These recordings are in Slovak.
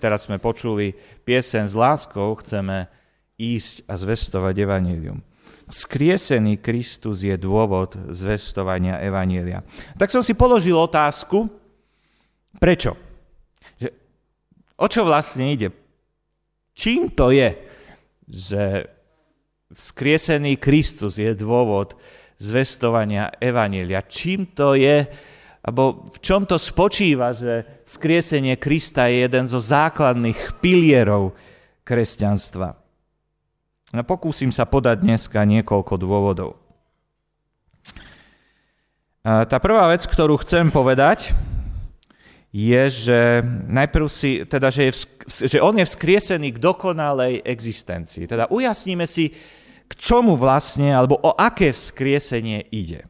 Teraz sme počuli piesen s láskou, chceme ísť a zvestovať evanílium. Skriesený Kristus je dôvod zvestovania evanília. Tak som si položil otázku, prečo? Že, o čo vlastne ide? Čím to je, že vzkriesený Kristus je dôvod zvestovania Evanília? Čím to je, alebo v čom to spočíva, že vzkriesenie Krista je jeden zo základných pilierov kresťanstva? No, pokúsim sa podať dneska niekoľko dôvodov. Tá prvá vec, ktorú chcem povedať, je, že najprv si, teda, že, je, že on je vzkriesený k dokonalej existencii. Teda ujasníme si, k čomu vlastne, alebo o aké vzkriesenie ide.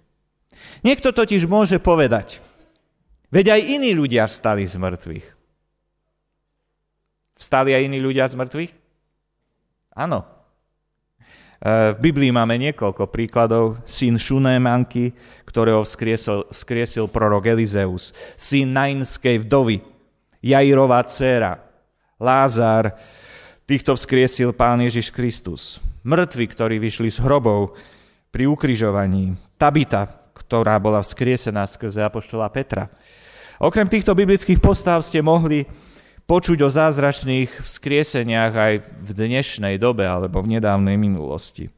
Niekto totiž môže povedať, veď aj iní ľudia vstali z mŕtvych. Vstali aj iní ľudia z mŕtvych? Áno. E, v Biblii máme niekoľko príkladov. Syn Šunémanky, ktorého vzkriesil, vzkriesil prorok Elizeus. Syn Nainskej vdovy, Jairová dcéra, Lázar, týchto vzkriesil pán Ježiš Kristus. Mŕtvi, ktorí vyšli z hrobov pri ukrižovaní. Tabita, ktorá bola vzkriesená skrze apoštola Petra. Okrem týchto biblických postav ste mohli počuť o zázračných vzkrieseniach aj v dnešnej dobe alebo v nedávnej minulosti.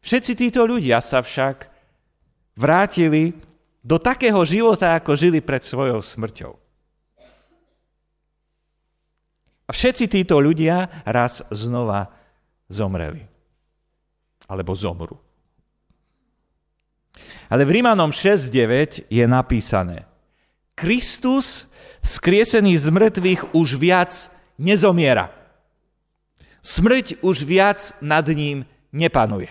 Všetci títo ľudia sa však vrátili do takého života, ako žili pred svojou smrťou. A všetci títo ľudia raz znova zomreli. Alebo zomru. Ale v Rímanom 6.9 je napísané Kristus skriesený z mŕtvych už viac nezomiera. Smrť už viac nad ním nepanuje.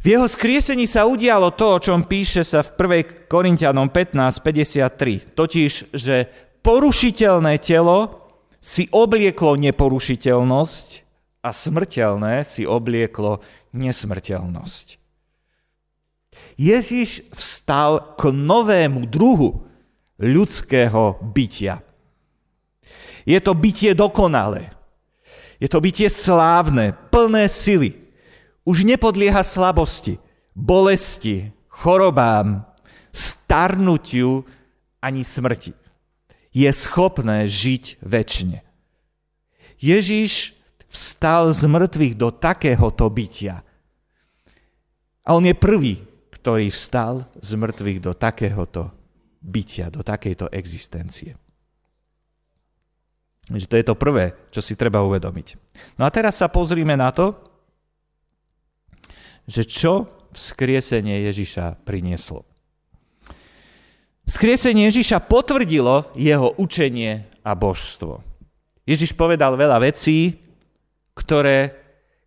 V jeho skriesení sa udialo to, o čom píše sa v 1. Korintianom 15.53, totiž, že porušiteľné telo si oblieklo neporušiteľnosť a smrteľné si oblieklo nesmrteľnosť. Ježiš vstal k novému druhu ľudského bytia. Je to bytie dokonalé. Je to bytie slávne, plné sily. Už nepodlieha slabosti, bolesti, chorobám, starnutiu ani smrti. Je schopné žiť väčšine. Ježiš vstal z mŕtvych do takéhoto bytia. A on je prvý, ktorý vstal z mŕtvych do takéhoto bytia, do takejto existencie. Takže to je to prvé, čo si treba uvedomiť. No a teraz sa pozrime na to, že čo vzkriesenie Ježiša prinieslo. Vzkriesenie Ježiša potvrdilo jeho učenie a božstvo. Ježiš povedal veľa vecí, ktoré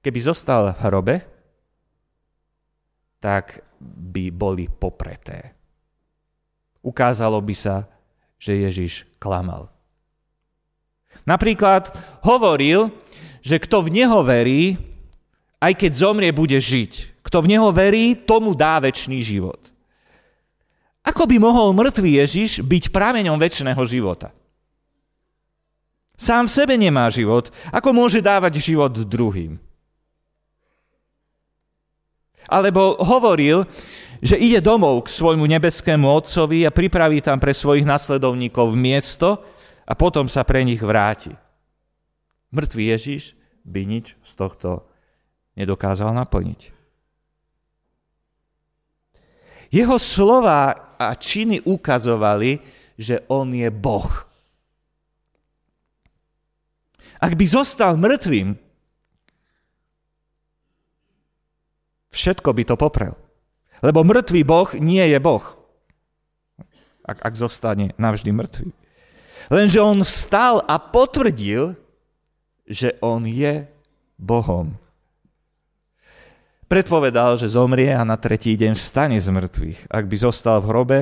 keby zostal v hrobe, tak by boli popreté. Ukázalo by sa, že Ježiš klamal. Napríklad hovoril, že kto v Neho verí, aj keď zomrie, bude žiť. Kto v Neho verí, tomu dá väčší život. Ako by mohol mŕtvý Ježiš byť prameňom väčšného života? Sám v sebe nemá život. Ako môže dávať život druhým? Alebo hovoril, že ide domov k svojmu nebeskému otcovi a pripraví tam pre svojich nasledovníkov miesto a potom sa pre nich vráti. Mŕtvý Ježiš by nič z tohto nedokázal naplniť. Jeho slova a činy ukazovali, že on je Boh. Ak by zostal mŕtvým, všetko by to poprel. Lebo mŕtvý Boh nie je Boh. Ak, ak zostane navždy mŕtvý. Lenže on vstal a potvrdil, že on je Bohom. Predpovedal, že zomrie a na tretí deň vstane z mŕtvych. Ak by zostal v hrobe,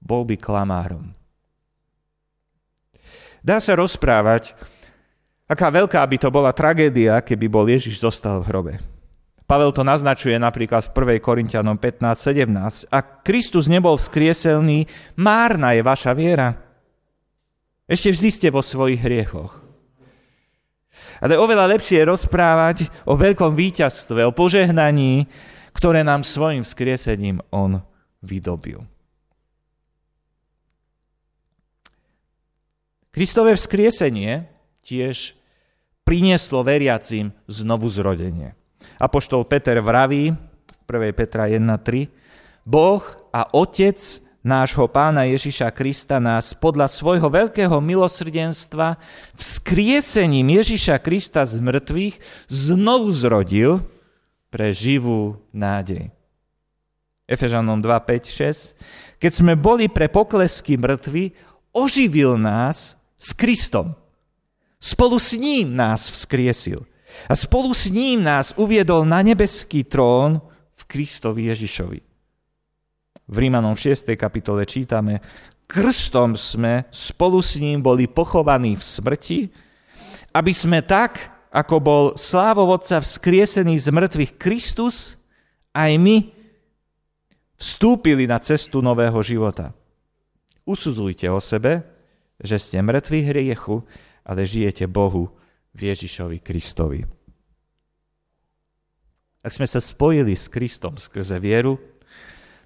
bol by klamárom. Dá sa rozprávať, aká veľká by to bola tragédia, keby bol Ježiš zostal v hrobe. Pavel to naznačuje napríklad v 1. Korintianom 15.17. Ak Kristus nebol vzkrieselný, márna je vaša viera. Ešte vždy ste vo svojich hriechoch. Ale oveľa lepšie je rozprávať o veľkom víťazstve, o požehnaní, ktoré nám svojim vzkriesením on vydobil. Kristové vzkriesenie tiež prinieslo veriacim znovu zrodenie. Apoštol Peter vraví v 1. Petra 1.3 Boh a Otec nášho pána Ježiša Krista nás podľa svojho veľkého milosrdenstva vzkriesením Ježiša Krista z mŕtvych znovu zrodil pre živú nádej. Efežanom 2, 5, 6. Keď sme boli pre poklesky mŕtvi, oživil nás s Kristom. Spolu s ním nás vzkriesil. A spolu s ním nás uviedol na nebeský trón v Kristovi Ježišovi. V Rímanom 6. kapitole čítame, krstom sme spolu s ním boli pochovaní v smrti, aby sme tak, ako bol slávovodca vzkriesený z mŕtvych Kristus, aj my vstúpili na cestu nového života. Usudzujte o sebe, že ste mŕtvi hriechu, ale žijete Bohu v Ježišovi Kristovi. Ak sme sa spojili s Kristom skrze vieru,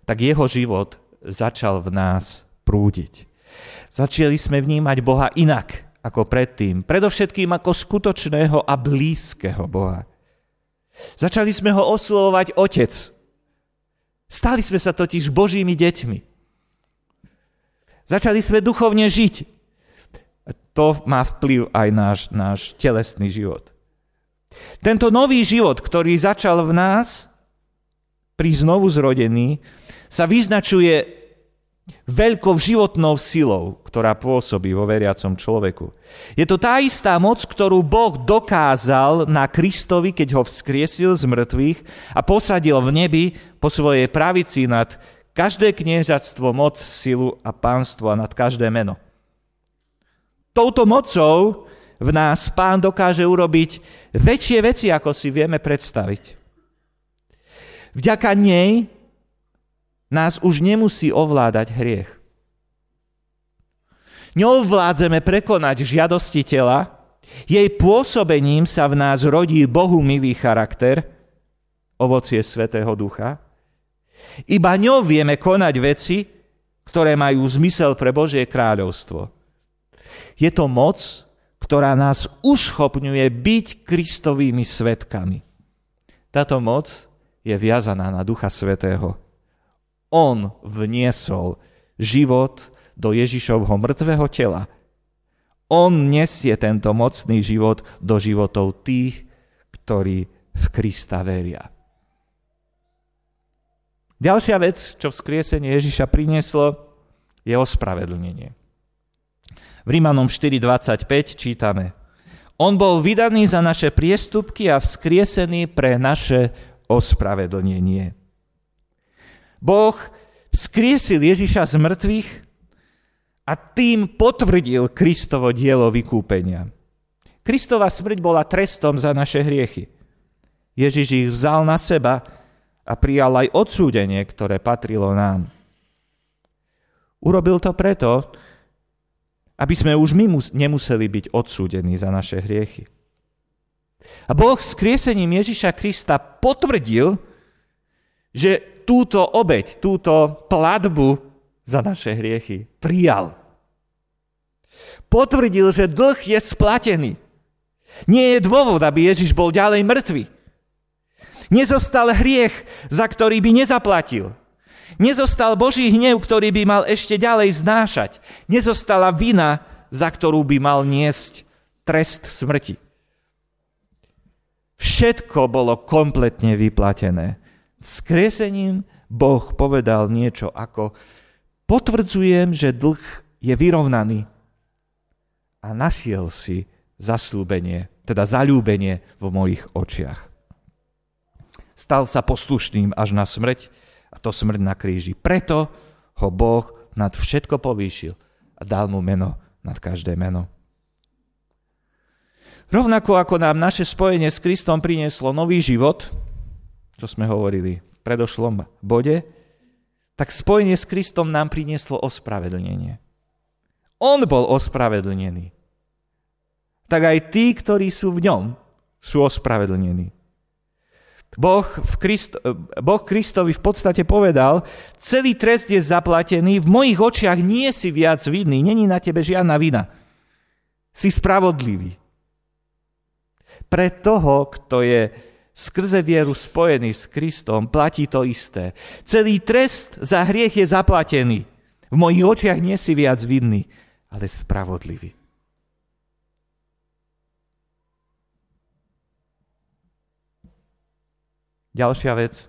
tak jeho život začal v nás prúdiť. Začali sme vnímať Boha inak ako predtým. Predovšetkým ako skutočného a blízkeho Boha. Začali sme ho oslovovať Otec. Stali sme sa totiž Božími deťmi. Začali sme duchovne žiť to má vplyv aj náš, náš telesný život. Tento nový život, ktorý začal v nás pri znovu zrodený, sa vyznačuje veľkou životnou silou, ktorá pôsobí vo veriacom človeku. Je to tá istá moc, ktorú Boh dokázal na Kristovi, keď ho vzkriesil z mŕtvych a posadil v nebi po svojej pravici nad každé kniežatstvo, moc, silu a pánstvo a nad každé meno. Touto mocou v nás pán dokáže urobiť väčšie veci, ako si vieme predstaviť. Vďaka nej nás už nemusí ovládať hriech. Neovládzeme prekonať žiadosti tela, jej pôsobením sa v nás rodí Bohu milý charakter, ovocie Svetého Ducha. Iba ňou vieme konať veci, ktoré majú zmysel pre Božie kráľovstvo. Je to moc, ktorá nás uschopňuje byť Kristovými svetkami. Táto moc je viazaná na Ducha Svetého. On vniesol život do Ježišovho mŕtvého tela. On nesie tento mocný život do životov tých, ktorí v Krista veria. Ďalšia vec, čo vzkriesenie Ježiša prinieslo, je ospravedlnenie. V Rímanom 4.25 čítame On bol vydaný za naše priestupky a vzkriesený pre naše ospravedlnenie. Boh vzkriesil Ježiša z mŕtvych a tým potvrdil Kristovo dielo vykúpenia. Kristova smrť bola trestom za naše hriechy. Ježiš ich vzal na seba a prijal aj odsúdenie, ktoré patrilo nám. Urobil to preto, aby sme už my nemuseli byť odsúdení za naše hriechy. A Boh s kriesením Ježiša Krista potvrdil, že túto obeď, túto platbu za naše hriechy prijal. Potvrdil, že dlh je splatený. Nie je dôvod, aby Ježiš bol ďalej mŕtvy. Nezostal hriech, za ktorý by nezaplatil. Nezostal Boží hnev, ktorý by mal ešte ďalej znášať. Nezostala vina, za ktorú by mal niesť trest smrti. Všetko bolo kompletne vyplatené. Skresením Boh povedal niečo ako potvrdzujem, že dlh je vyrovnaný a našiel si zaslúbenie, teda zalúbenie v mojich očiach. Stal sa poslušným až na smrť, a to smrť na kríži. Preto ho Boh nad všetko povýšil a dal mu meno nad každé meno. Rovnako ako nám naše spojenie s Kristom prinieslo nový život, čo sme hovorili v predošlom bode, tak spojenie s Kristom nám prinieslo ospravedlnenie. On bol ospravedlnený. Tak aj tí, ktorí sú v ňom, sú ospravedlnení. Boh, v Christ, boh Kristovi v podstate povedal, celý trest je zaplatený, v mojich očiach nie si viac vinný, není na tebe žiadna vina. Si spravodlivý. Pre toho, kto je skrze vieru spojený s Kristom, platí to isté. Celý trest za hriech je zaplatený. V mojich očiach nie si viac vinný, ale spravodlivý. Ďalšia vec.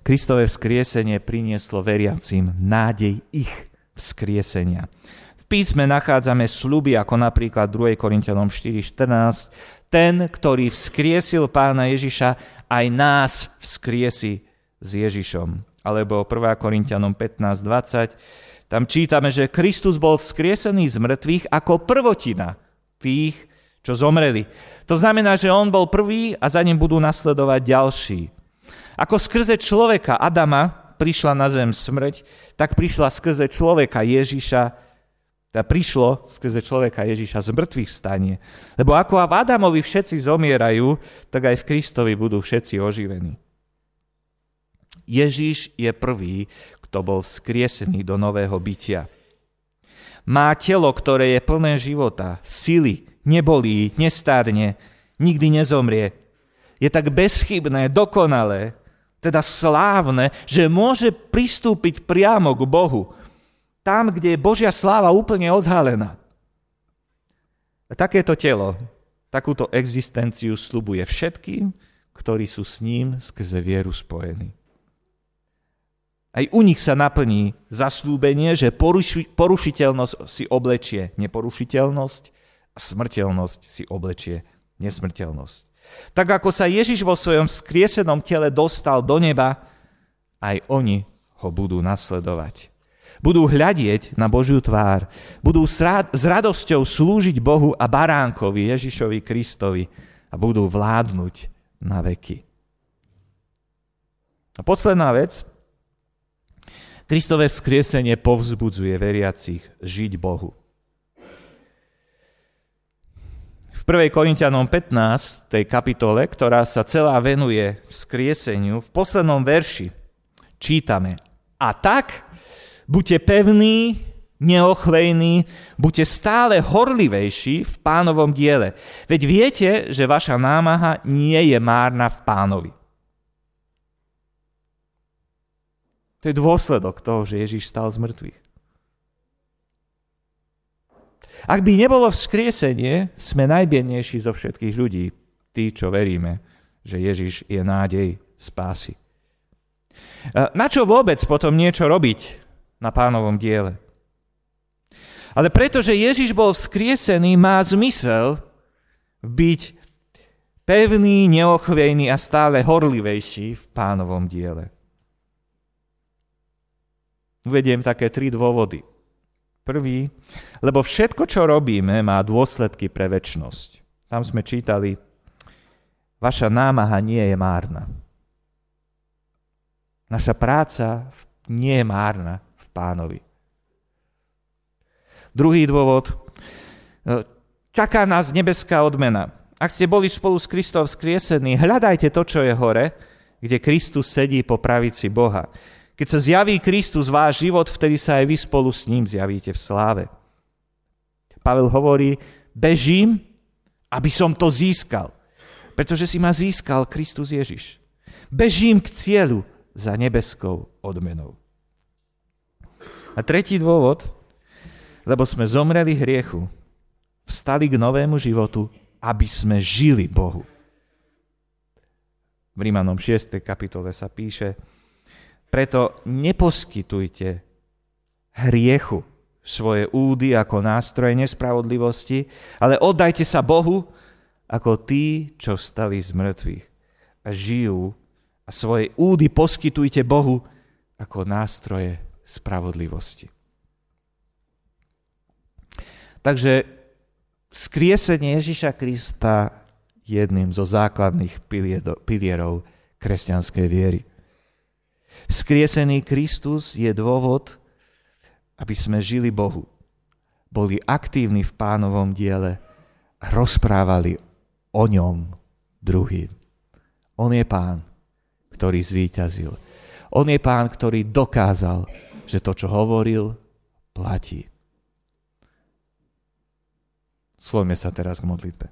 Kristové vzkriesenie prinieslo veriacim nádej ich vzkriesenia. V písme nachádzame sluby ako napríklad 2. Korintianom 4.14 ten, ktorý vzkriesil pána Ježiša, aj nás vzkriesi s Ježišom. Alebo 1. Korintianom 15.20, tam čítame, že Kristus bol vzkriesený z mŕtvych ako prvotina tých, čo zomreli. To znamená, že on bol prvý a za ním budú nasledovať ďalší. Ako skrze človeka Adama prišla na zem smrť, tak prišla skrze človeka Ježiša teda prišlo skrze človeka Ježiša z mŕtvych stanie. Lebo ako v Adamovi všetci zomierajú, tak aj v Kristovi budú všetci oživení. Ježiš je prvý, kto bol vzkriesený do nového bytia. Má telo, ktoré je plné života, sily, nebolí, nestárne, nikdy nezomrie. Je tak bezchybné, dokonalé, teda slávne, že môže pristúpiť priamo k Bohu tam, kde je Božia sláva úplne odhalená. Takéto telo, takúto existenciu slubuje všetkým, ktorí sú s ním skrze vieru spojení. Aj u nich sa naplní zaslúbenie, že poruši, porušiteľnosť si oblečie neporušiteľnosť a smrteľnosť si oblečie nesmrteľnosť. Tak ako sa Ježiš vo svojom skriesenom tele dostal do neba, aj oni ho budú nasledovať budú hľadieť na Božiu tvár, budú s radosťou slúžiť Bohu a baránkovi Ježišovi Kristovi a budú vládnuť na veky. A posledná vec. Kristové vzkriesenie povzbudzuje veriacich žiť Bohu. V 1. Korintianom 15, tej kapitole, ktorá sa celá venuje vzkrieseniu, v poslednom verši čítame A tak Buďte pevní, neochvejní, buďte stále horlivejší v pánovom diele. Veď viete, že vaša námaha nie je márna v pánovi. To je dôsledok toho, že Ježiš stal z mŕtvych. Ak by nebolo vzkriesenie, sme najbiednejší zo všetkých ľudí, tí, čo veríme, že Ježiš je nádej spásy. Na čo vôbec potom niečo robiť, na pánovom diele. Ale pretože Ježiš bol vzkriesený, má zmysel byť pevný, neochvejný a stále horlivejší v pánovom diele. Uvediem také tri dôvody. Prvý, lebo všetko, čo robíme, má dôsledky pre väčnosť. Tam sme čítali, vaša námaha nie je márna. Naša práca nie je márna pánovi. Druhý dôvod. Čaká nás nebeská odmena. Ak ste boli spolu s Kristom vzkriesení, hľadajte to, čo je hore, kde Kristus sedí po pravici Boha. Keď sa zjaví Kristus váš život, vtedy sa aj vy spolu s ním zjavíte v sláve. Pavel hovorí, bežím, aby som to získal. Pretože si ma získal Kristus Ježiš. Bežím k cieľu za nebeskou odmenou. A tretí dôvod, lebo sme zomreli hriechu, vstali k novému životu, aby sme žili Bohu. V Rímanom 6. kapitole sa píše, preto neposkytujte hriechu svoje údy ako nástroje nespravodlivosti, ale oddajte sa Bohu ako tí, čo vstali z mŕtvych a žijú a svoje údy poskytujte Bohu ako nástroje spravodlivosti. Takže skriesenie Ježiša Krista je jedným zo základných pilierov kresťanskej viery. Vzkriesený Kristus je dôvod, aby sme žili Bohu. Boli aktívni v pánovom diele a rozprávali o ňom druhým. On je pán, ktorý zvíťazil. On je pán, ktorý dokázal, že to, čo hovoril, platí. Slovme sa teraz k modlitbe.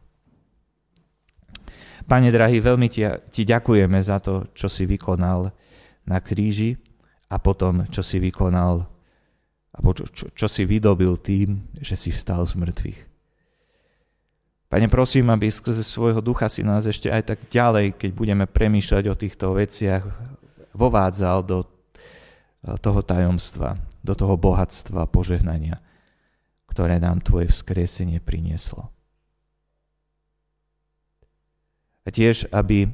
Pane drahý, veľmi ti, ti ďakujeme za to, čo si vykonal na kríži a potom, čo si vykonal, alebo čo, čo, čo si vydobil tým, že si vstal z mŕtvych. Pane, prosím, aby skrze svojho ducha si nás ešte aj tak ďalej, keď budeme premýšľať o týchto veciach, vovádzal do toho tajomstva, do toho bohatstva, požehnania, ktoré nám Tvoje vzkriesenie prinieslo. A tiež, aby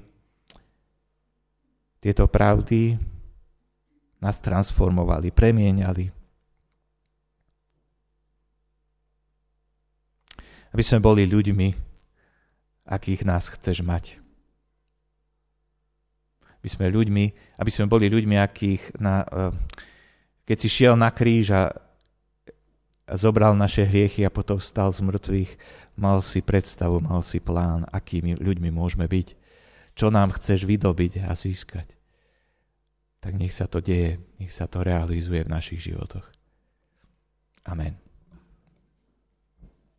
tieto pravdy nás transformovali, premieniali. Aby sme boli ľuďmi, akých nás chceš mať. Aby sme, ľuďmi, aby sme boli ľuďmi, akých na, eh, keď si šiel na kríž a zobral naše hriechy a potom vstal z mŕtvych, mal si predstavu, mal si plán, akými ľuďmi môžeme byť, čo nám chceš vydobiť a získať tak nech sa to deje, nech sa to realizuje v našich životoch. Amen.